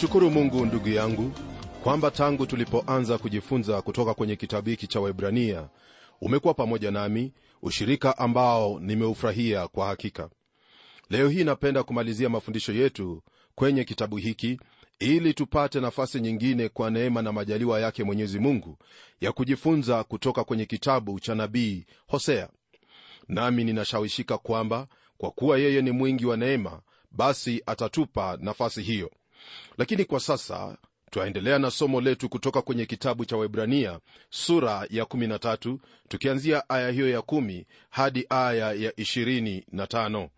namshukuru mungu ndugu yangu kwamba tangu tulipoanza kujifunza kutoka kwenye kitabu hiki cha waibrania umekuwa pamoja nami ushirika ambao nimeufurahia kwa hakika. Leo hii napenda kumalizia mafundisho yetu kwenye kitabu hiki ili tupate nafasi nyingine kwa neema na majaliwa yake mwenyezi mungu ya kujifunza kutoka kwenye kitabu cha nabii hosea. Nami ninashawishika kwamba kwa kuwa yeye ni mwingi wa neema basi atatupa nafasi hiyo lakini kwa sasa twaendelea na somo letu kutoka kwenye kitabu cha waibrania sura ya 13 tukianzia aya hiyo ya 1 hadi aya ya 25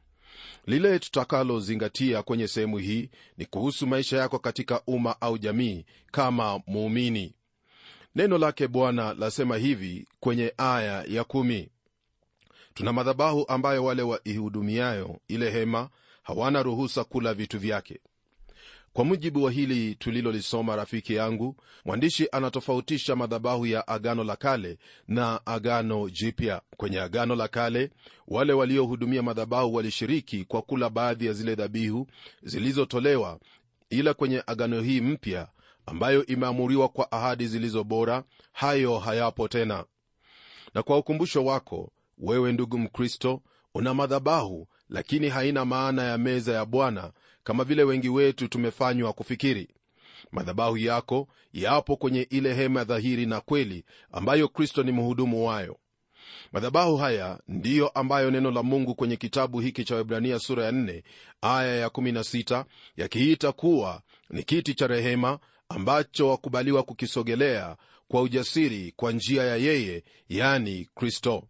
lile tutakalozingatia kwenye sehemu hii ni kuhusu maisha yako katika umma au jamii kama muumini. Neno lake bwana lasema hivi kwenye aya ya 1 tuna madhabahu ambayo wale waihudumiayo ile hema hawana ruhusa kula vitu vyake kwa mujibu wa hili tulilolisoma rafiki yangu mwandishi anatofautisha madhabahu ya agano la kale na agano jipya. Kwenye agano la kale wale waliohudumia madhabahu walishiriki kwa kula baadhi ya zile dhabihu zilizotolewa ila kwenye agano hii mpya ambayo imeamuriwa kwa ahadi zilizo bora hayo hayapo tena. Na kwa ukumbusho wako wewe ndugu mkristo una madhabahu lakini haina maana ya meza ya bwana kama vile wengi wetu tumefanywa kufikiri. Madhabahu yako yapo kwenye ile hema dhahiri na kweli ambayo kristo ni mhudumu wayo. Madhabahu haya ndiyo ambayo neno la mungu kwenye kitabu hiki cha webrania sura ya 4 aya ya16 yakiita kuwa ni kiti cha rehema ambacho wakubaliwa kukisogelea kwa ujasiri kwa njia ya yeye yani kristo.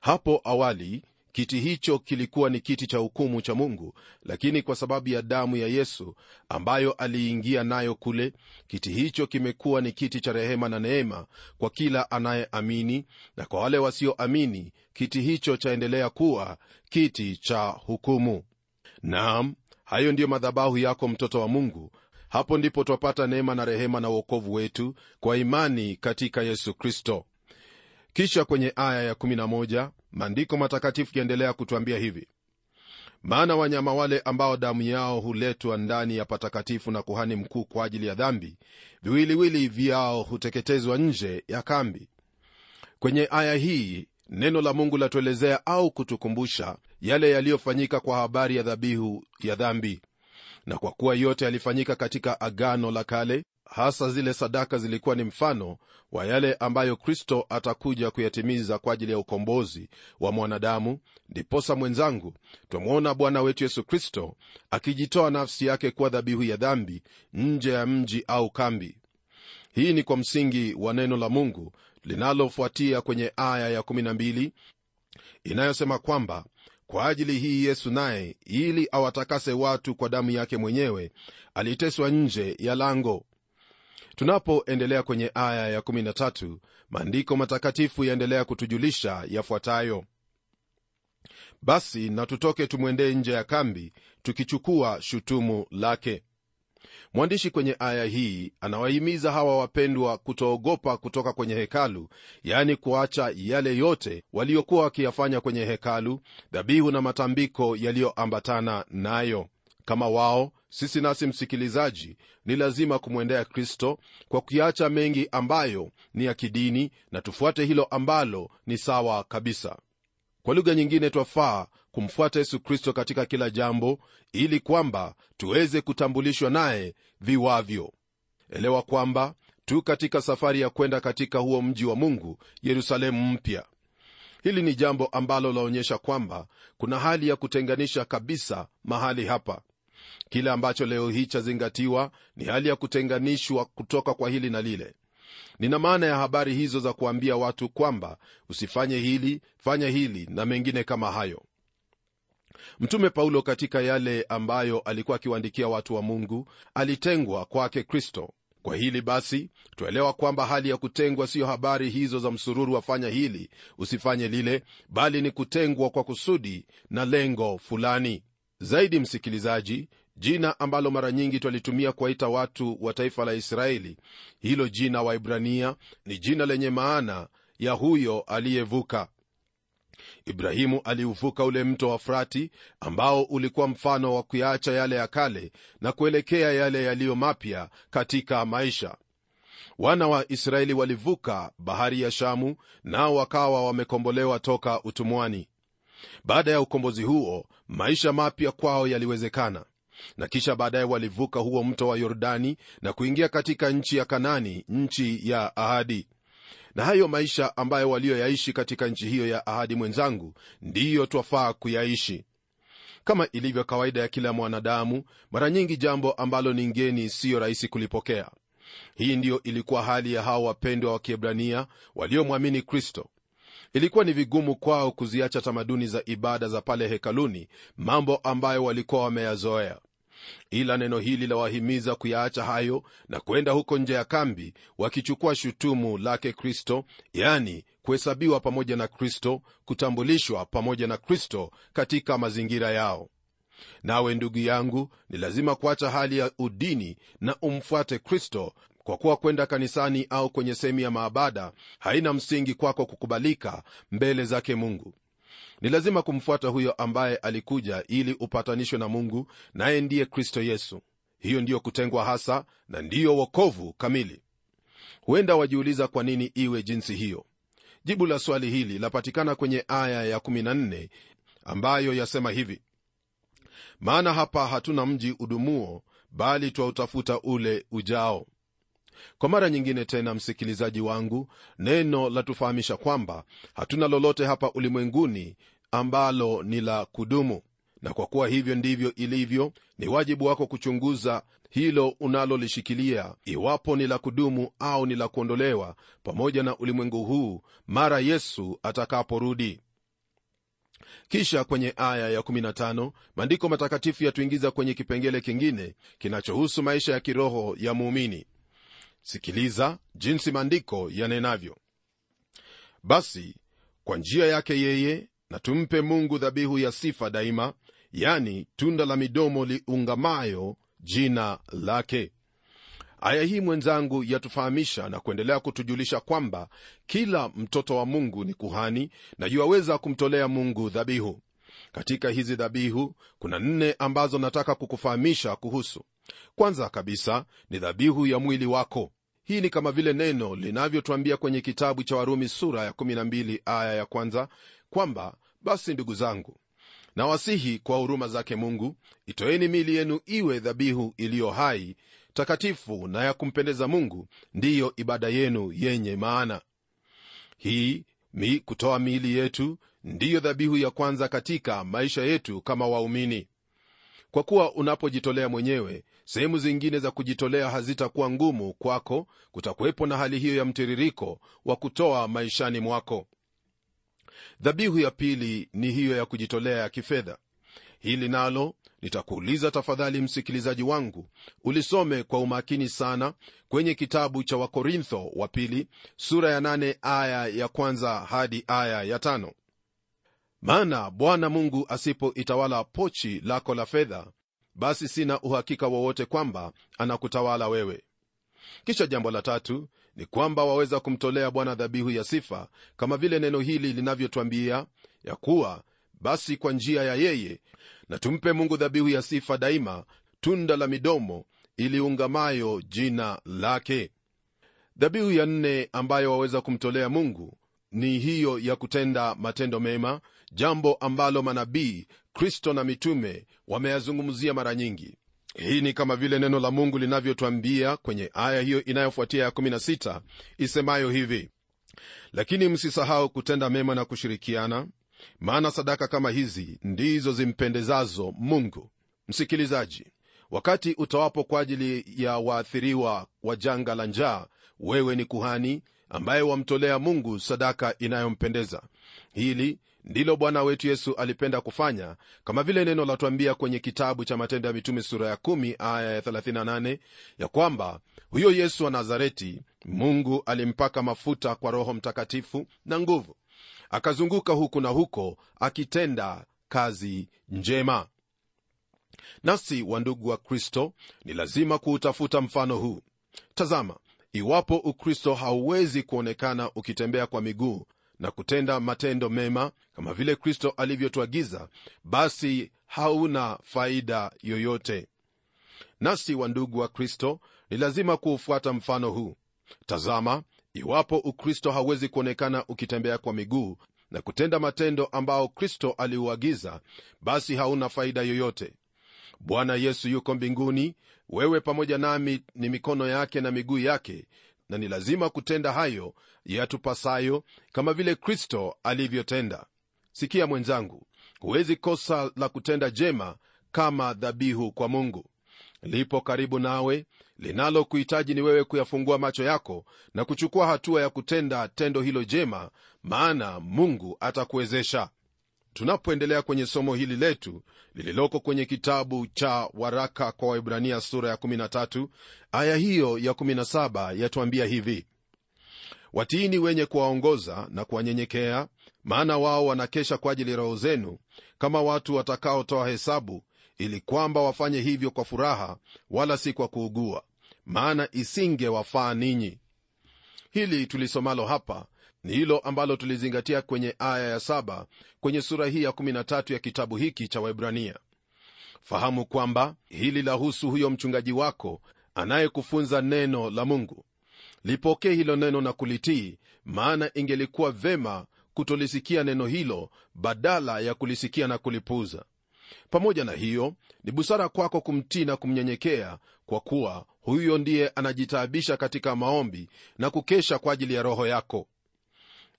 Hapo awali kiti hicho kilikuwa ni kiti cha hukumu cha mungu lakini kwa sababu ya damu ya yesu ambayo aliingia nayo kule kiti hicho kimekuwa ni kiti cha rehema na neema kwa kila anayeamini na kwa wale wasioamini kiti hicho chaendelea kuwa kiti cha hukumu. Naam hayo ndiyo madhabahu yako mtoto wa mungu. Hapo ndipo twapata neema na rehema na uokovu wetu kwa imani katika yesu kristo kisha kwenye aya ya11 maandiko matakatifu yaendelea kutwambia hivi. Maana wanyama wale ambao damu yao huletwa ndani ya patakatifu na kuhani mkuu kwa ajili ya dhambi viwiliwili vyao huteketezwa nje ya kambi. Kwenye aya hii neno la mungu latuelezea au kutukumbusha yale yaliyofanyika kwa habari ya dhabihu ya dhambi. Na kwa kuwa yote yalifanyika katika agano la kale hasa zile sadaka zilikuwa ni mfano wa yale ambayo kristo atakuja kuyatimiza kwa ajili ya ukombozi wa mwanadamu ndiposa mwenzangu twamwona bwana wetu yesu kristo akijitoa nafsi yake kuwa dhabihu ya dhambi nje ya mji au kambi. Hii ni kwa msingi wa neno la mungu linalofuatia kwenye aya ya12 inayosema kwamba kwa ajili hii yesu naye ili awatakase watu kwa damu yake mwenyewe aliteswa nje ya lango tunapoendelea kwenye aya ya13 maandiko matakatifu yaendelea kutujulisha yafuatayo. Basi na tutoke tumwendee nje ya kambi tukichukua shutumu lake. Mwandishi kwenye aya hii anawahimiza hawa wapendwa kutoogopa kutoka kwenye hekalu yaani kuacha yale yote waliokuwa wakiyafanya kwenye hekalu dhabihu na matambiko yaliyoambatana nayo kama wao sisi nasi msikilizaji ni lazima kumwendea kristo kwa kuiacha mengi ambayo ni ya kidini na tufuate hilo ambalo ni sawa kabisa. Kwa lugha nyingine twafaa kumfuata yesu kristo katika kila jambo ili kwamba tuweze kutambulishwa naye viwavyo. Elewa kwamba tu katika safari ya kwenda katika huo mji wa mungu yerusalemu mpya. Hili ni jambo ambalo laonyesha kwamba kuna hali ya kutenganisha kabisa mahali hapa kile ambacho leo hii chazingatiwa ni hali ya kutenganishwa kutoka kwa hili na lile. Nina maana ya habari hizo za kuambia watu kwamba usifanye hili fanya hili na mengine kama hayo. Mtume paulo katika yale ambayo alikuwa akiwaandikia watu wa mungu alitengwa kwake kristo. Kwa hili basi twaelewa kwamba hali ya kutengwa siyo habari hizo za msururu wafanya hili usifanye lile bali ni kutengwa kwa kusudi na lengo fulani zaidi msikilizaji jina ambalo mara nyingi twalitumia kuwaita watu wa taifa la israeli hilo jina waibrania ni jina lenye maana ya huyo aliyevuka. Ibrahimu aliuvuka ule mto wa frati ambao ulikuwa mfano wa kuyaacha yale ya kale na kuelekea yale yaliyo mapya katika maisha. Wana wa israeli walivuka bahari ya shamu nao wakawa wamekombolewa toka utumwani. Baada ya ukombozi huo maisha mapya kwao yaliwezekana. Na kisha baadaye walivuka huo mto wa yordani na kuingia katika nchi ya kanani nchi ya ahadi. Na hayo maisha ambayo walioyaishi katika nchi hiyo ya ahadi mwenzangu ndiyo twafaa kuyaishi. Kama ilivyo kawaida ya kila mwanadamu mara nyingi jambo ambalo ni ngeni siyo rahisi kulipokea. Hii ndiyo ilikuwa hali ya hawa wapendwa wa kiebrania waliomwamini kristo ilikuwa ni vigumu kwao kuziacha tamaduni za ibada za pale hekaluni mambo ambayo walikuwa wameyazoea. Ila neno hili lawahimiza kuyaacha hayo na kwenda huko nje ya kambi wakichukua shutumu lake kristo yani kuhesabiwa pamoja na kristo kutambulishwa pamoja na kristo katika mazingira yao. Nawe ndugu yangu ni lazima kuacha hali ya udini na umfuate kristo kwa kuwa kwenda kanisani au kwenye sehemu ya maabada haina msingi kwako kukubalika mbele zake mungu. Ni lazima kumfuata huyo ambaye alikuja ili upatanishwe na mungu naye ndiye kristo yesu. Hiyo ndiyo kutengwa hasa na ndiyo wokovu kamili. Huenda wajiuliza kwa nini iwe jinsi hiyo. Jibu la swali hili lapatikana kwenye aya ya 14 ambayo yasema hivi. Maana hapa hatuna mji udumuo bali twautafuta ule ujao kwa mara nyingine tena msikilizaji wangu neno latufahamisha kwamba hatuna lolote hapa ulimwenguni ambalo ni la kudumu. Na kwa kuwa hivyo ndivyo ilivyo ni wajibu wako kuchunguza hilo unalolishikilia iwapo ni la kudumu au ni la kuondolewa pamoja na ulimwengu huu mara yesu atakaporudi. Kisha kwenye aya ya15 maandiko matakatifu yatuingiza kwenye kipengele kingine kinachohusu maisha ya kiroho ya muumini sikiliza jinsi maandiko yanenavyo. Basi kwa njia yake yeye na tumpe mungu dhabihu ya sifa daima yani tunda la midomo liungamayo jina lake. Aya hii mwenzangu yatufahamisha na kuendelea kutujulisha kwamba kila mtoto wa mungu ni kuhani na yuwaweza kumtolea mungu dhabihu. Katika hizi dhabihu kuna nne ambazo nataka kukufahamisha kuhusu. Kwanza kabisa ni dhabihu ya mwili wako hii ni kama vile neno linavyotwambia kwenye kitabu cha warumi sura ya 12 aya ya kwanza kwamba basi ndugu zangu nawasihi kwa huruma zake mungu itoeni mili yenu iwe dhabihu iliyo hai takatifu na ya kumpendeza mungu ndiyo ibada yenu yenye maana. Hii mi kutoa miili yetu ndiyo dhabihu ya kwanza katika maisha yetu kama waumini. Kwa kuwa unapojitolea mwenyewe sehemu zingine za kujitolea hazitakuwa ngumu kwako kutakuwepo na hali hiyo ya mtiririko wa kutoa maishani mwako. Dhabihu ya pili ni hiyo ya kujitolea ya kifedha. Hili nalo nitakuuliza tafadhali msikilizaji wangu ulisome kwa umakini sana kwenye kitabu cha wakorintho wa pili sura ya nane aya ya kwanza hadi aya ya tano. Maana bwana mungu asipoitawala pochi lako la fedha basi sina uhakika wowote kwamba anakutawala wewe. Kisha jambo la tatu ni kwamba waweza kumtolea bwana dhabihu ya sifa kama vile neno hili linavyotwambia ya kuwa basi kwa njia ya yeye na tumpe mungu dhabihu ya sifa daima tunda la midomo iliungamayo jina lake. Dhabihu ya nne ambayo waweza kumtolea mungu ni hiyo ya kutenda matendo mema jambo ambalo manabii kristo na mitume wameyazungumzia mara nyingi. Hii ni kama vile neno la mungu linavyotwambia kwenye aya hiyo inayofuatia ya 16 isemayo hivi lakini msisahau kutenda mema na kushirikiana maana sadaka kama hizi ndizo zimpendezazo mungu. Msikilizaji wakati utoapo kwa ajili ya waathiriwa wa janga la njaa wewe ni kuhani ambaye wamtolea mungu sadaka inayompendeza. Hili ndilo bwana wetu yesu alipenda kufanya kama vile neno latuambia kwenye kitabu cha matendo ya mitume sura ya 1 aya ya 38 ya kwamba huyo yesu wa nazareti mungu alimpaka mafuta kwa roho mtakatifu na nguvu. Akazunguka huku na huko akitenda kazi njema. Nasi wandugu wa kristo ni lazima kuutafuta mfano huu. Tazama iwapo ukristo hauwezi kuonekana ukitembea kwa miguu na kutenda matendo mema kama vile kristo alivyotuagiza basi hauna faida yoyote. Nasi wandugu wa kristo ni lazima kuufuata mfano huu. Tazama iwapo ukristo hauwezi kuonekana ukitembea kwa miguu na kutenda matendo ambao kristo aliuagiza basi hauna faida yoyote. Bwana yesu yuko mbinguni wewe pamoja nami ni mikono yake na miguu yake na ni lazima kutenda hayo yatupasayo kama vile kristo alivyotenda. Sikia mwenzangu huwezi kosa la kutenda jema kama dhabihu kwa mungu. Lipo karibu nawe linalokuhitaji ni wewe kuyafungua macho yako na kuchukua hatua ya kutenda tendo hilo jema maana mungu atakuwezesha tunapoendelea kwenye somo hili letu lililoko kwenye kitabu cha waraka kwa waibrania sura ya 13 aya hiyo ya 17 yatuambia hivi. Watiini wenye kuwaongoza na kuwanyenyekea maana wao wanakesha kwa ajili roho zenu kama watu watakaotoa hesabu ili kwamba wafanye hivyo kwa furaha wala si kwa kuugua maana isingewafaa ninyi. Hili tulisomalo hapa ni hilo ambalo tulizingatia kwenye aya ya saba kwenye sura hii ya 13 ya kitabu hiki cha waibrania fahamu kwamba hili lahusu huyo mchungaji wako anayekufunza neno la mungu. Lipokee hilo neno na kulitii maana ingelikuwa vema kutolisikia neno hilo badala ya kulisikia na kulipuuza. Pamoja na hiyo ni busara kwako kumtii na kumnyenyekea kwa kuwa huyo ndiye anajitaabisha katika maombi na kukesha kwa ajili ya roho yako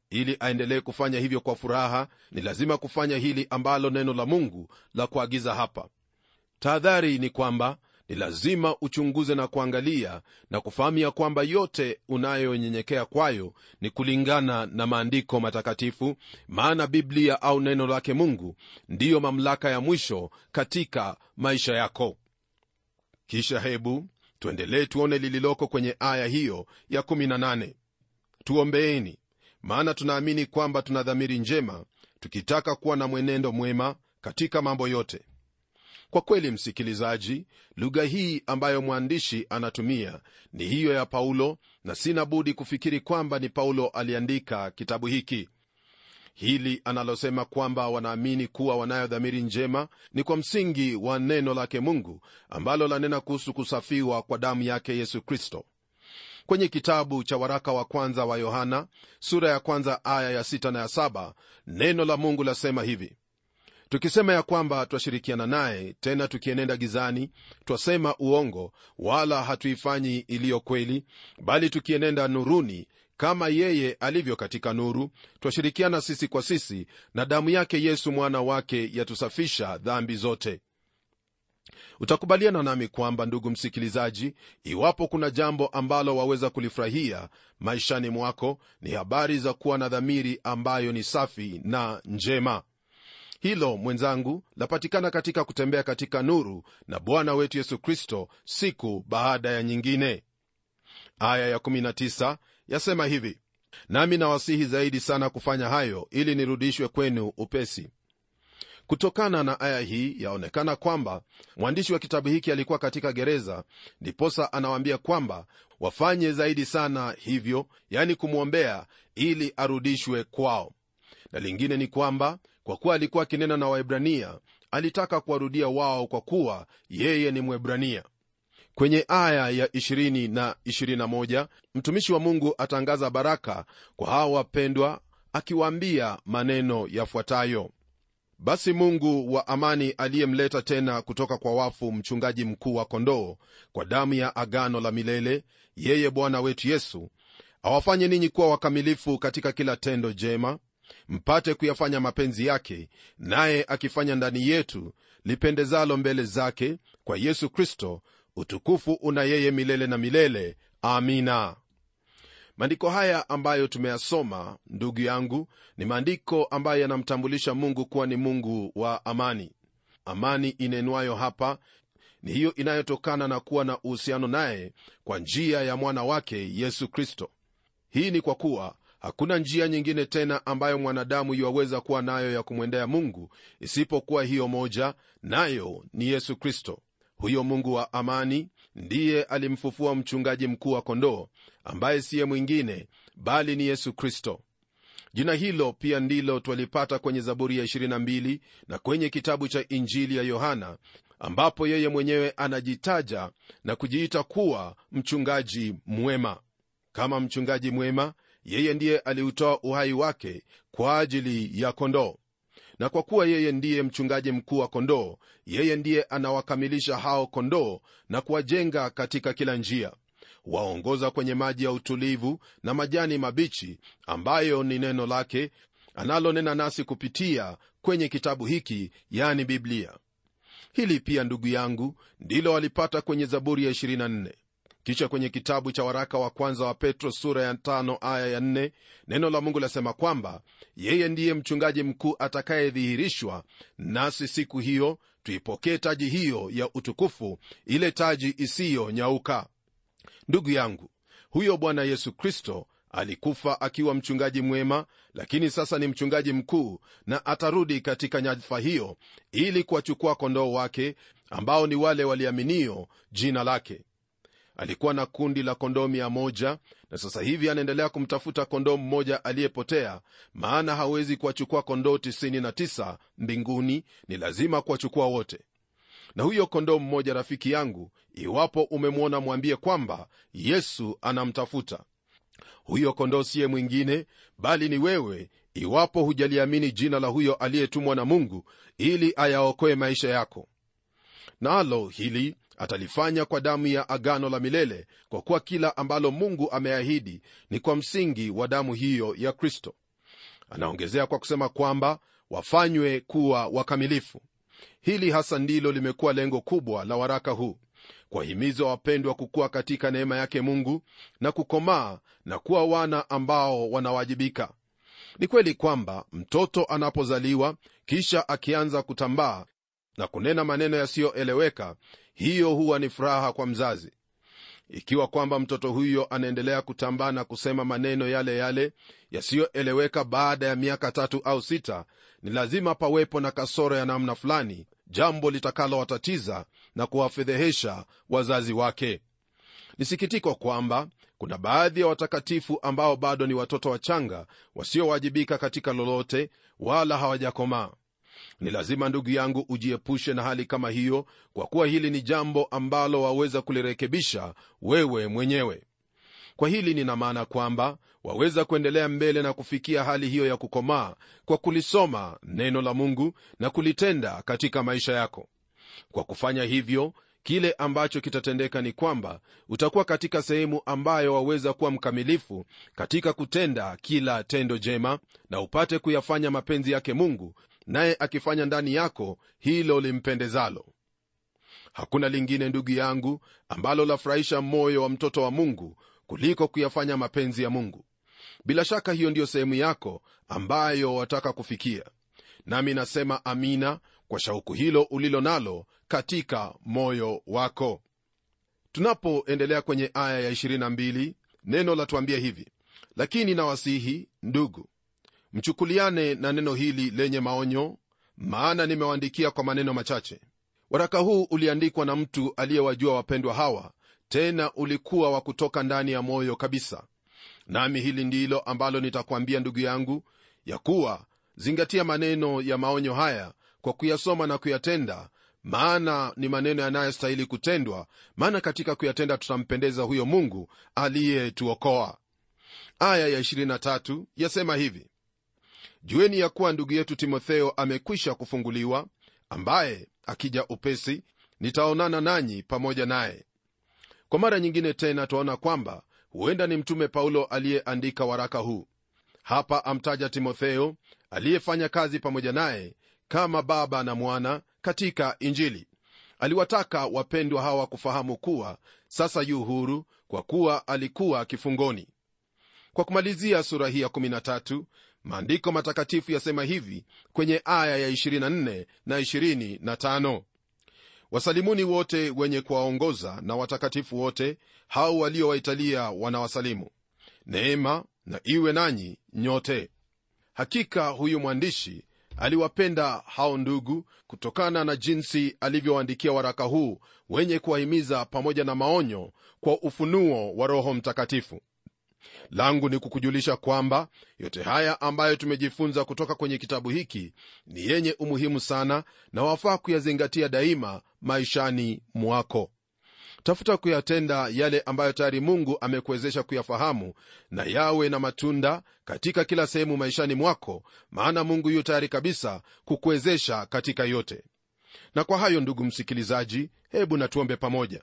ili aendelee kufanya hivyo kwa furaha ni lazima kufanya hili ambalo neno la mungu la kuagiza hapa. Tahadhari ni kwamba ni lazima uchunguze na kuangalia na kufahamu ya kwamba yote unayonyenyekea kwayo ni kulingana na maandiko matakatifu maana biblia au neno lake mungu ndiyo mamlaka ya mwisho katika maisha yako. Kisha hebu tuendelee tuone lililoko kwenye aya hiyo ya 18 tuombeeni maana tunaamini kwamba tuna dhamiri njema tukitaka kuwa na mwenendo mwema katika mambo yote. Kwa kweli msikilizaji lugha hii ambayo mwandishi anatumia ni hiyo ya paulo na sina budi kufikiri kwamba ni paulo aliandika kitabu hiki. Hili analosema kwamba wanaamini kuwa wanayo dhamiri njema ni kwa msingi wa neno lake mungu ambalo lanena kuhusu kusafiwa kwa damu yake yesu kristo kwenye kitabu cha waraka wa kwanza wa yohana sura ya kwanza aya ya sita na ya saba neno la mungu lasema hivi. Tukisema ya kwamba twashirikiana naye tena tukienenda gizani twasema uongo wala hatuifanyi iliyo kweli bali tukienenda nuruni kama yeye alivyo katika nuru twashirikiana sisi kwa sisi na damu yake yesu mwana wake yatusafisha dhambi zote utakubaliana nami kwamba ndugu msikilizaji iwapo kuna jambo ambalo waweza kulifurahia maishani mwako ni habari za kuwa na dhamiri ambayo ni safi na njema. Hilo mwenzangu lapatikana katika kutembea katika nuru na bwana wetu yesu kristo siku baada ya nyingine. Aya ya19 yasema hivi nami nawasihi zaidi sana kufanya hayo ili nirudishwe kwenu upesi kutokana na aya hii yaonekana kwamba mwandishi wa kitabu hiki alikuwa katika gereza ndiposa anawaambia kwamba wafanye zaidi sana hivyo yani kumwombea ili arudishwe kwao. Na lingine ni kwamba kwa kuwa alikuwa akinena na waibrania alitaka kuwarudia wao kwa kuwa yeye ni mwebrania. Kwenye aya ya 20 na 21 mtumishi wa mungu atangaza baraka kwa hawa wapendwa akiwaambia maneno yafuatayo basi mungu wa amani aliyemleta tena kutoka kwa wafu mchungaji mkuu wa kondoo kwa damu ya agano la milele yeye bwana wetu yesu awafanye ninyi kuwa wakamilifu katika kila tendo jema mpate kuyafanya mapenzi yake naye akifanya ndani yetu lipendezalo mbele zake kwa yesu kristo utukufu una yeye milele na milele. Amina maandiko haya ambayo tumeyasoma ndugu yangu ni maandiko ambayo yanamtambulisha mungu kuwa ni mungu wa amani. Amani inenwayo hapa ni hiyo inayotokana na kuwa na uhusiano naye kwa njia ya mwana wake yesu kristo. Hii ni kwa kuwa hakuna njia nyingine tena ambayo mwanadamu yuwaweza kuwa nayo ya kumwendea mungu isipokuwa hiyo moja nayo ni yesu kristo. Huyo mungu wa amani ndiye alimfufua mchungaji mkuu wa kondoo ambaye siye mwingine bali ni yesu kristo. Jina hilo pia ndilo twalipata kwenye zaburi ya 22 na kwenye kitabu cha injili ya yohana ambapo yeye mwenyewe anajitaja na kujiita kuwa mchungaji mwema. Kama mchungaji mwema yeye ndiye aliutoa uhai wake kwa ajili ya kondoo na kwa kuwa yeye ndiye mchungaji mkuu wa kondoo yeye ndiye anawakamilisha hao kondoo na kuwajenga katika kila njia. Waongoza kwenye maji ya utulivu na majani mabichi ambayo ni neno lake analonena nasi kupitia kwenye kitabu hiki yani biblia. Hili pia ndugu yangu ndilo walipata kwenye zaburi ya 24 kisha kwenye kitabu cha waraka wa kwanza wa petro sura ya 5 aya ya nne neno la mungu lasema kwamba yeye ndiye mchungaji mkuu atakayedhihirishwa nasi siku hiyo tuipokee taji hiyo ya utukufu ile taji isiyonyauka. Ndugu yangu huyo bwana yesu kristo alikufa akiwa mchungaji mwema lakini sasa ni mchungaji mkuu na atarudi katika nyadhifa hiyo ili kuwachukua kondoo wake ambao ni wale waliaminio jina lake alikuwa na kundi la kondoo mia moja na sasa hivi anaendelea kumtafuta kondoo mmoja aliyepotea maana hawezi kuwachukua kondoo 99 mbinguni ni lazima kuwachukua wote. Na huyo kondoo mmoja rafiki yangu iwapo umemwona mwambie kwamba yesu anamtafuta. Huyo kondoo siye mwingine bali ni wewe iwapo hujaliamini jina la huyo aliyetumwa na mungu ili ayaokoe maisha yako. Nalo hili atalifanya kwa damu ya agano la milele kwa kuwa kila ambalo mungu ameahidi ni kwa msingi wa damu hiyo ya kristo. Anaongezea kwa kusema kwamba wafanywe kuwa wakamilifu. Hili hasa ndilo limekuwa lengo kubwa la waraka huu kuwahimiza wapendwa kukuwa katika neema yake mungu na kukomaa na kuwa wana ambao wanawajibika. Ni kweli kwamba mtoto anapozaliwa kisha akianza kutambaa na kunena maneno yasiyoeleweka hiyo huwa ni furaha kwa mzazi. Ikiwa kwamba mtoto huyo anaendelea kutambaa na kusema maneno yale yale yasiyoeleweka baada ya miaka tatu au sita ni lazima pawepo na kasoro ya namna fulani jambo litakalowatatiza na kuwafedhehesha wazazi wake. Ni sikitiko kwamba kuna baadhi ya watakatifu ambao bado ni watoto wachanga wasiowajibika katika lolote wala hawajakomaa ni lazima ndugu yangu ujiepushe na hali kama hiyo kwa kuwa hili ni jambo ambalo waweza kulirekebisha wewe mwenyewe. Kwa hili nina maana kwamba waweza kuendelea mbele na kufikia hali hiyo ya kukomaa kwa kulisoma neno la mungu na kulitenda katika maisha yako. Kwa kufanya hivyo kile ambacho kitatendeka ni kwamba utakuwa katika sehemu ambayo waweza kuwa mkamilifu katika kutenda kila tendo jema na upate kuyafanya mapenzi yake mungu naye akifanya ndani yako hilo limpendezalo. Hakuna lingine ndugu yangu ambalo lafurahisha moyo wa mtoto wa mungu kuliko kuyafanya mapenzi ya mungu. Bila shaka hiyo ndiyo sehemu yako ambayo wataka kufikia. Nami nasema amina kwa shauku hilo ulilo nalo katika moyo wako. Tunapoendelea kwenye aya ya 22 neno latuambia hivi lakini nawasihi ndugu mchukuliane na neno hili lenye maonyo maana nimewaandikia kwa maneno machache. Waraka huu uliandikwa na mtu aliyewajua wapendwa hawa tena ulikuwa wa kutoka ndani ya moyo kabisa. Nami hili ndilo ambalo nitakwambia ndugu yangu ya kuwa zingatia maneno ya maonyo haya kwa kuyasoma na kuyatenda maana ni maneno yanayostahili kutendwa maana katika kuyatenda tutampendeza huyo mungu aliyetuokoa. Aya ya 23 yasema hivi jueni ya kuwa ndugu yetu timotheo amekwisha kufunguliwa ambaye akija upesi nitaonana nanyi pamoja naye. Kwa mara nyingine tena twaona kwamba huenda ni mtume paulo aliyeandika waraka huu. Hapa amtaja timotheo aliyefanya kazi pamoja naye kama baba na mwana katika injili. Aliwataka wapendwa hawa kufahamu kuwa sasa yu huru kwa kuwa alikuwa kifungoni. Kwa kumalizia sura hii ya 13 maandiko matakatifu yasema hivi kwenye aya ya 24 na 25 wasalimuni wote wenye kuwaongoza na watakatifu wote hao waliowaitalia wanawasalimu. Neema na iwe nanyi nyote. Hakika huyu mwandishi aliwapenda hao ndugu kutokana na jinsi alivyoandikia waraka huu wenye kuwahimiza pamoja na maonyo kwa ufunuo wa roho mtakatifu langu ni kukujulisha kwamba yote haya ambayo tumejifunza kutoka kwenye kitabu hiki ni yenye umuhimu sana na wafaa kuyazingatia daima maishani mwako. Tafuta kuyatenda yale ambayo tayari mungu amekuwezesha kuyafahamu na yawe na matunda katika kila sehemu maishani mwako maana mungu yu tayari kabisa kukuwezesha katika yote. Na kwa hayo ndugu msikilizaji hebu natuombe pamoja.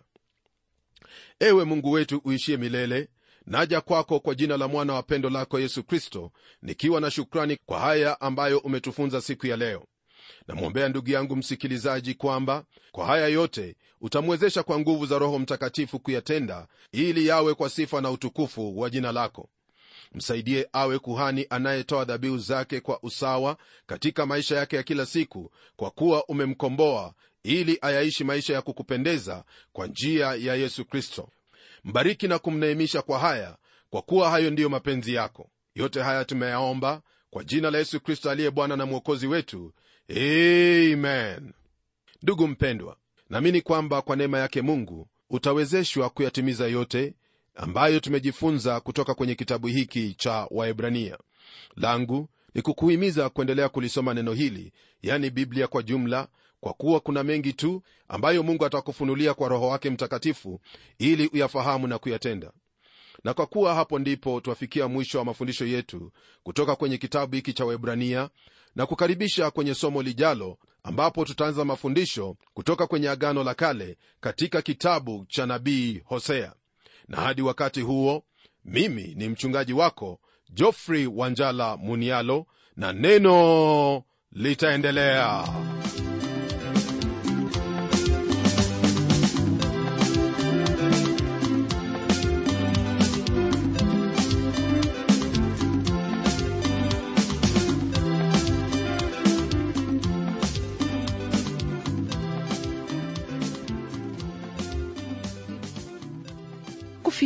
Ewe mungu wetu uishie milele naja kwako kwa jina la mwana wa pendo lako yesu kristo nikiwa na shukrani kwa haya ambayo umetufunza siku ya leo. Namwombea ndugu yangu msikilizaji kwamba kwa haya yote utamwezesha kwa nguvu za roho mtakatifu kuyatenda ili yawe kwa sifa na utukufu wa jina lako. Msaidie awe kuhani anayetoa dhabihu zake kwa usawa katika maisha yake ya kila siku kwa kuwa umemkomboa ili ayaishi maisha ya kukupendeza kwa njia ya yesu kristo mbariki na kumneemisha kwa haya kwa kuwa hayo ndiyo mapenzi yako. Yote haya tumeyaomba kwa jina la yesu kristo aliye bwana na mwokozi wetu. Amen. Ndugu mpendwa naamini kwamba kwa neema yake mungu utawezeshwa kuyatimiza yote ambayo tumejifunza kutoka kwenye kitabu hiki cha waebrania. Langu ni kukuhimiza kuendelea kulisoma neno hili yani biblia kwa jumla kwa kuwa kuna mengi tu ambayo mungu atakufunulia kwa roho wake mtakatifu ili uyafahamu na kuyatenda. Na kwa kuwa hapo ndipo twafikia mwisho wa mafundisho yetu kutoka kwenye kitabu hiki cha webrania na kukaribisha kwenye somo lijalo ambapo tutaanza mafundisho kutoka kwenye agano la kale katika kitabu cha nabii hosea. Na hadi wakati huo mimi ni mchungaji wako jofrey wanjala munialo na neno litaendelea